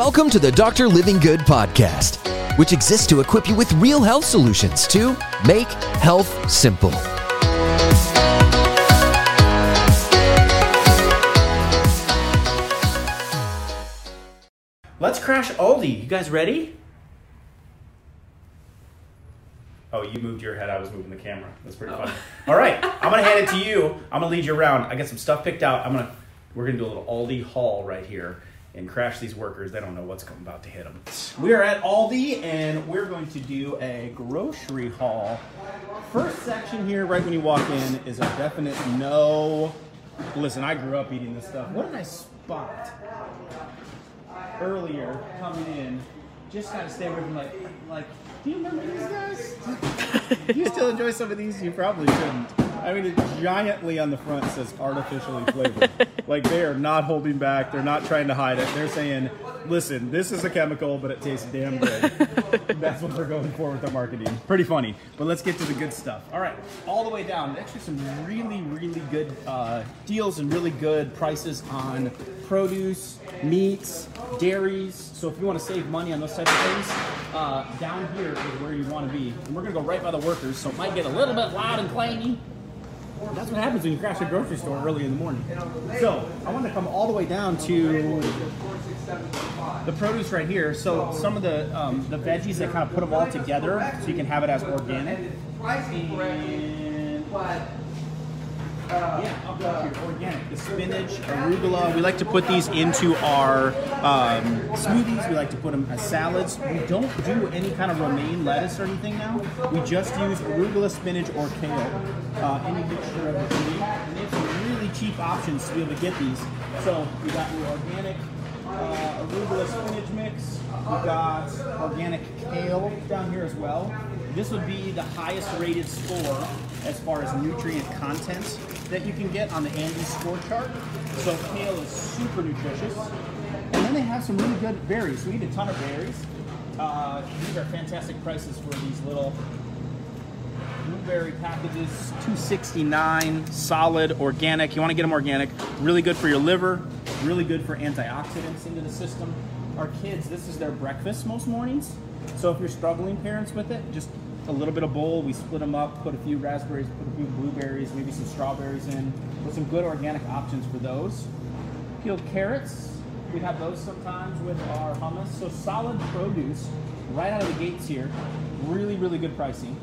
Welcome to the Dr. Livingood podcast, which exists to equip you with real health solutions to make health simple. Let's crash Aldi. You guys ready? Oh, you moved your head. I was moving the camera. That's pretty oh. funny. All right, I'm gonna hand it to you. I'm gonna lead you around. I got some stuff picked out. I'm gonna. We're gonna do a little Aldi haul right here and crash these workers. They don't know what's about to hit them. We are at Aldi and we're going to do a grocery haul. First section here, right when you walk in, is a definite no. Listen, I grew up eating this stuff. What did I spot? earlier coming in, just gotta stay away from like, like, do you remember these guys? you still enjoy some of these? You probably shouldn't. I mean, it giantly on the front says artificially flavored. Like they are not holding back. They're not trying to hide it. They're saying, listen, this is a chemical, but it tastes damn good. That's what they're going for with their marketing. Pretty funny. But let's get to the good stuff. All right, all the way down. Actually, some really, really good uh, deals and really good prices on produce, meats, dairies. So if you want to save money on those types of things, uh, down here is where you want to be. And we're gonna go right by the workers, so it might get a little bit loud and clangy. That's what happens when you crash a grocery store early in the morning. So I want to come all the way down to the produce right here. So some of the um, the veggies that kind of put them all together, so you can have it as organic. And yeah, organic. The spinach, arugula. We like to put these into our um, smoothies. We like to put them as salads. We don't do any kind of romaine lettuce or anything now. We just use arugula, spinach, or kale. Uh, any mixture of the three. And they have some really cheap options to be able to get these. So we got your organic uh, arugula spinach mix. We've got organic kale down here as well. This would be the highest rated score as far as nutrient content that you can get on the ANDI score chart. So kale is super nutritious. And then they have some really good berries. We eat a ton of berries. Uh, these are fantastic prices for these little blueberry packages 269 solid organic you want to get them organic really good for your liver really good for antioxidants into the system. Our kids this is their breakfast most mornings. So if you're struggling parents with it just a little bit of bowl we split them up put a few raspberries put a few blueberries maybe some strawberries in with some good organic options for those. Peeled carrots we have those sometimes with our hummus. So solid produce right out of the gates here. Really really good pricing.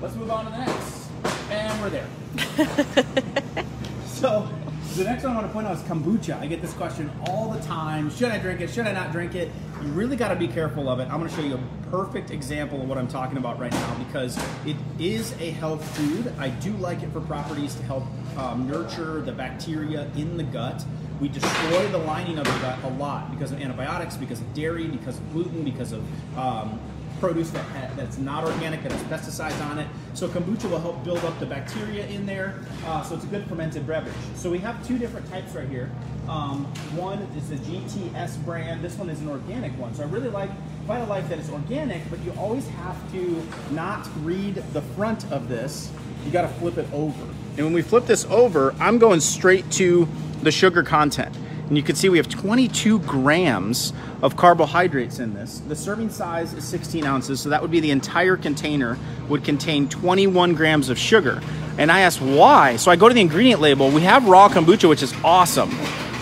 Let's move on to the next. And we're there. so, the next one I want to point out is kombucha. I get this question all the time. Should I drink it? Should I not drink it? You really got to be careful of it. I'm going to show you a perfect example of what I'm talking about right now because it is a health food. I do like it for properties to help um, nurture the bacteria in the gut. We destroy the lining of the gut a lot because of antibiotics, because of dairy, because of gluten, because of um, produce that ha- that's not organic, that has pesticides on it. So kombucha will help build up the bacteria in there. Uh, so it's a good fermented beverage. So we have two different types right here. Um, one is the GT's brand. This one is an organic one. So I really like Vitalife that is organic, but you always have to not read the front of this. You got to flip it over. And when we flip this over, I'm going straight to the sugar content. And you can see we have 22 grams of carbohydrates in this. The serving size is 16 ounces, so that would be the entire container would contain 21 grams of sugar. And I asked why. So I go to the ingredient label. We have raw kombucha, which is awesome,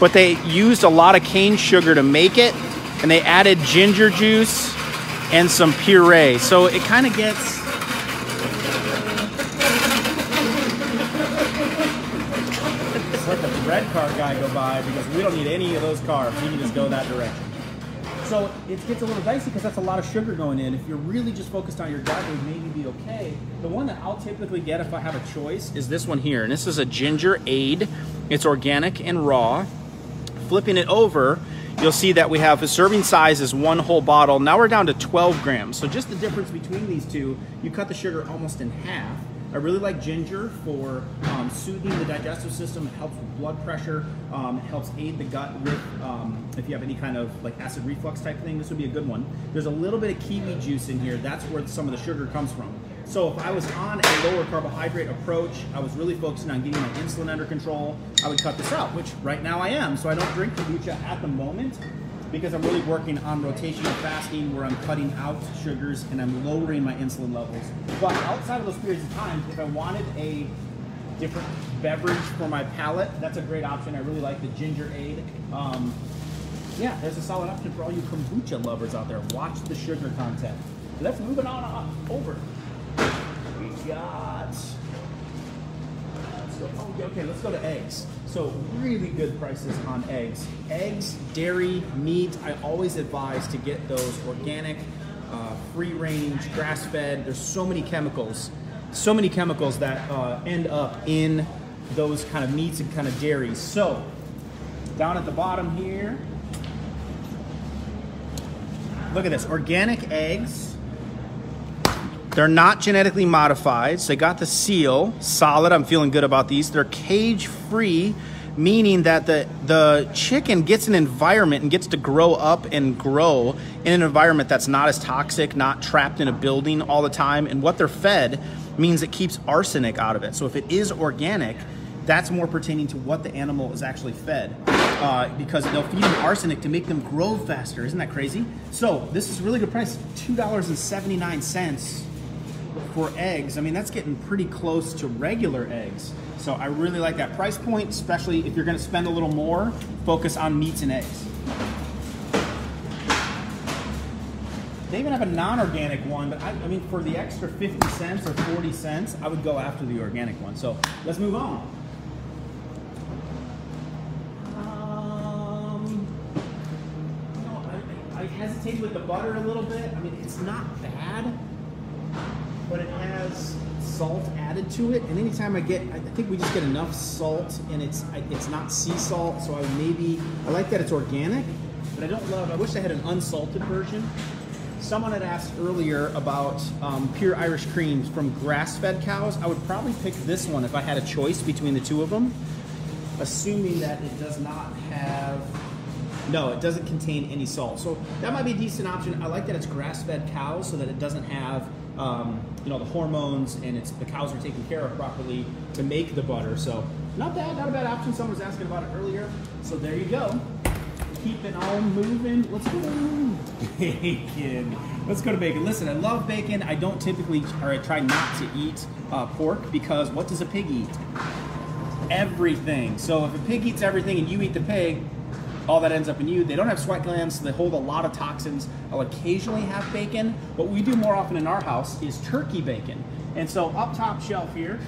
but they used a lot of cane sugar to make it, and they added ginger juice and some puree. So it kind of gets Let's let the red car guy go by because we don't need any of those carbs. You can just go that direction. So it gets a little dicey because that's a lot of sugar going in. If you're really just focused on your diet, it would maybe be okay. The one that I'll typically get if I have a choice is this one here. And this is a ginger aid. It's organic and raw. Flipping it over, you'll see that we have a serving size is one whole bottle. Now we're down to 12 grams. So just the difference between these two, you cut the sugar almost in half. I really like ginger for um, soothing the digestive system. It helps with blood pressure. Um, it helps aid the gut with um, if you have any kind of like acid reflux type thing. This would be a good one. There's a little bit of kiwi juice in here. That's where some of the sugar comes from. So if I was on a lower carbohydrate approach, I was really focusing on getting my insulin under control, I would cut this out, which right now I am. So I don't drink kombucha at the moment. Because I'm really working on rotational fasting where I'm cutting out sugars and I'm lowering my insulin levels. But outside of those periods of time, if I wanted a different beverage for my palate, that's a great option. I really like the ginger aid. Um, yeah, there's a solid option for all you kombucha lovers out there. Watch the sugar content. Let's move it on up, over. We got. Oh, okay, let's go to eggs. So really good prices on eggs. Eggs, dairy, meat. I always advise to get those organic, uh, free range, grass fed. There's so many chemicals, so many chemicals that uh, end up in those kind of meats and kind of dairies. So down at the bottom here, look at this, organic eggs. They're not genetically modified, so they got the seal, solid. I'm feeling good about these. They're cage free, meaning that the the chicken gets an environment and gets to grow up and grow in an environment that's not as toxic, not trapped in a building all the time. And what they're fed means it keeps arsenic out of it. So if it is organic, that's more pertaining to what the animal is actually fed. Uh, because they'll feed them arsenic to make them grow faster. Isn't that crazy? So this is really good price, $2.79 for eggs. I mean, that's getting pretty close to regular eggs. So I really like that price point, especially if you're gonna spend a little more, focus on meats and eggs. They even have a non-organic one, but I, I mean, for the extra 50 cents or 40 cents, I would go after the organic one. So let's move on. Um, no, I, I hesitate with the butter a little bit. I mean, it's not bad, but it has salt added to it. And anytime I get, I think we just get enough salt, and it's it's not sea salt. So I maybe I like that it's organic, but I don't love. I wish I had an unsalted version. Someone had asked earlier about um, pure Irish creams from grass-fed cows. I would probably pick this one if I had a choice between the two of them, assuming that it does not have. No, it doesn't contain any salt. So that might be a decent option. I like that it's grass-fed cows, so that it doesn't have um, you know the hormones and it's the cows are taken care of properly to make the butter. So not bad, not a bad option. Someone was asking about it earlier. So there you go. Keep it all moving. Let's go bacon. Let's go to bacon. Listen, I love bacon. I don't typically, or I try not to eat uh, pork because what does a pig eat? Everything. So if a pig eats everything and you eat the pig, all that ends up in you. They don't have sweat glands, so they hold a lot of toxins. I'll occasionally have bacon. What we do more often in our house is turkey bacon. And so up top shelf here,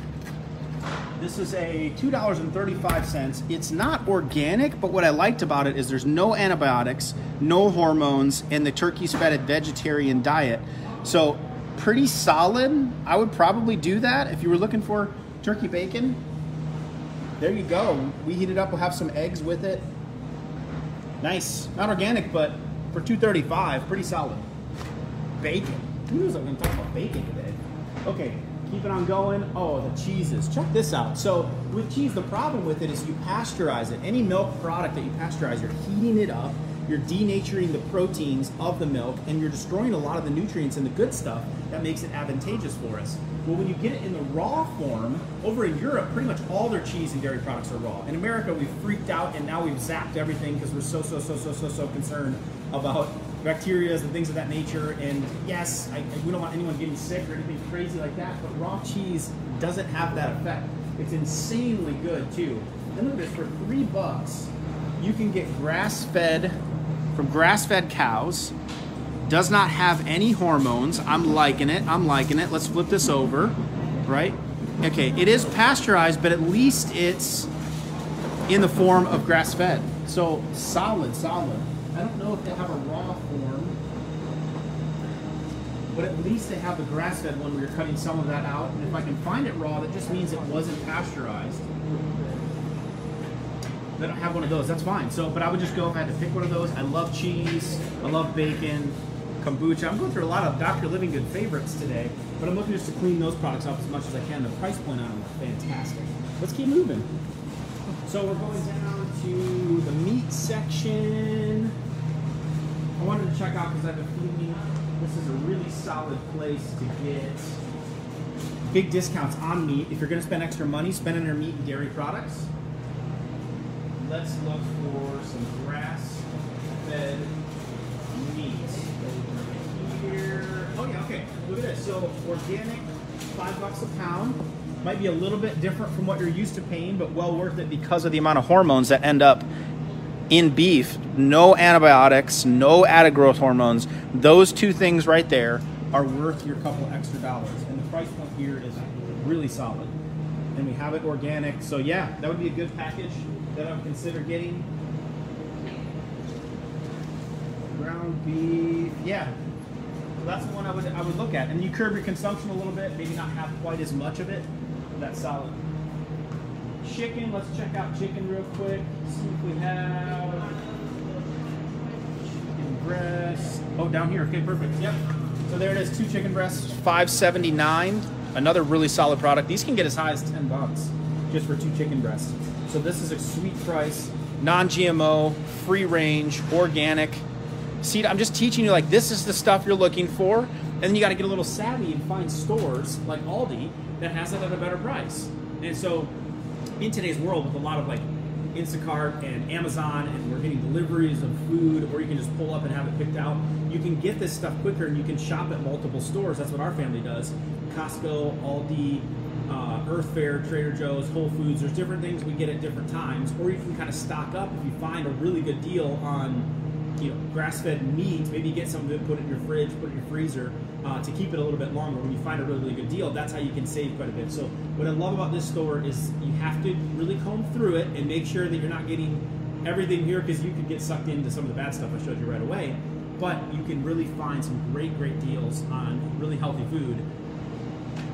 this is a $2.35. It's not organic, but what I liked about it is there's no antibiotics, no hormones, and the turkey's fed a vegetarian diet. So pretty solid. I would probably do that if you were looking for turkey bacon. There you go. We heat it up, we'll have some eggs with it. Nice. Not organic, but for 235, pretty solid. Bacon. Who knows I'm gonna talk about bacon today? Okay, keep it on going. Oh, the cheeses. Check this out. So with cheese, the problem with it is you pasteurize it. Any milk product that you pasteurize, you're heating it up, you're denaturing the proteins of the milk, and you're destroying a lot of the nutrients and the good stuff that makes it advantageous for us. Well, when you get it in the raw form, over in Europe, pretty much all their cheese and dairy products are raw. In America, we've freaked out and now we've zapped everything because we're so, so, so, so, so, so concerned about bacteria and things of that nature. And yes, I, we don't want anyone getting sick or anything crazy like that, but raw cheese doesn't have that effect. It's insanely good too. And look at this, for three bucks, you can get grass-fed, from grass-fed cows, does not have any hormones. I'm liking it. I'm liking it. Let's flip this over, right? Okay, it is pasteurized, but at least it's in the form of grass fed. So solid, solid. I don't know if they have a raw form, but at least they have the grass fed one you're cutting some of that out. And if I can find it raw, that just means it wasn't pasteurized. They don't have one of those. That's fine. So, but I would just go if I had to pick one of those. I love cheese. I love bacon kombucha. I'm going through a lot of Dr. Livingood favorites today, but I'm looking just to clean those products up as much as I can. The price point on them is fantastic. Let's keep moving. So we're going down to the meat section. I wanted to check out because I have a feeling this is a really solid place to get big discounts on meat. If you're going to spend extra money, spend on your meat and dairy products. Let's look for some grass-fed meat here. Oh yeah, okay. Look at this. So organic, five bucks a pound. Might be a little bit different from what you're used to paying, but well worth it because of the amount of hormones that end up in beef. No antibiotics, no added growth hormones. Those two things right there are worth your couple extra dollars. And the price point here is really solid. And we have it organic. So yeah, that would be a good package that I would consider getting. Ground beef, yeah. So that's the one I would I would look at. And you curb your consumption a little bit, maybe not have quite as much of it. That's solid. Chicken, let's check out chicken real quick. See if we have chicken breast. Oh, down here. Okay, perfect. Yep. So there it is, two chicken breasts, 579. Another really solid product. These can get as high as 10 bucks just for two chicken breasts. So this is a sweet price, non-GMO, free range, organic. See, I'm just teaching you like this is the stuff you're looking for, and then you got to get a little savvy and find stores like Aldi that has it at a better price. And so, in today's world, with a lot of like Instacart and Amazon, and we're getting deliveries of food, or you can just pull up and have it picked out. You can get this stuff quicker, and you can shop at multiple stores. That's what our family does: Costco, Aldi, Earth Fare, Trader Joe's, Whole Foods. There's different things we get at different times, or you can kind of stock up if you find a really good deal on you know, grass-fed meat, maybe get some of it, put it in your fridge, put it in your freezer uh, to keep it a little bit longer. When you find a really, really good deal, that's how you can save quite a bit. So what I love about this store is you have to really comb through it and make sure that you're not getting everything here because you could get sucked into some of the bad stuff I showed you right away. But you can really find some great, great deals on really healthy food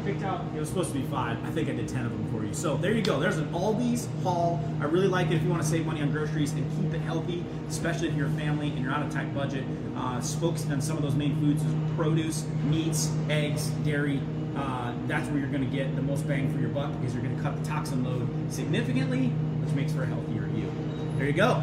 picked out, it was supposed to be five. I think I did 10 of them for you. So there you go. There's an Aldi's haul. I really like it if you want to save money on groceries and keep it healthy, especially if you're a family and you're on a tight budget. Uh, spokes on some of those main foods is produce, meats, eggs, dairy. Uh, that's where you're going to get the most bang for your buck because you're going to cut the toxin load significantly, which makes for a healthier you. There you go.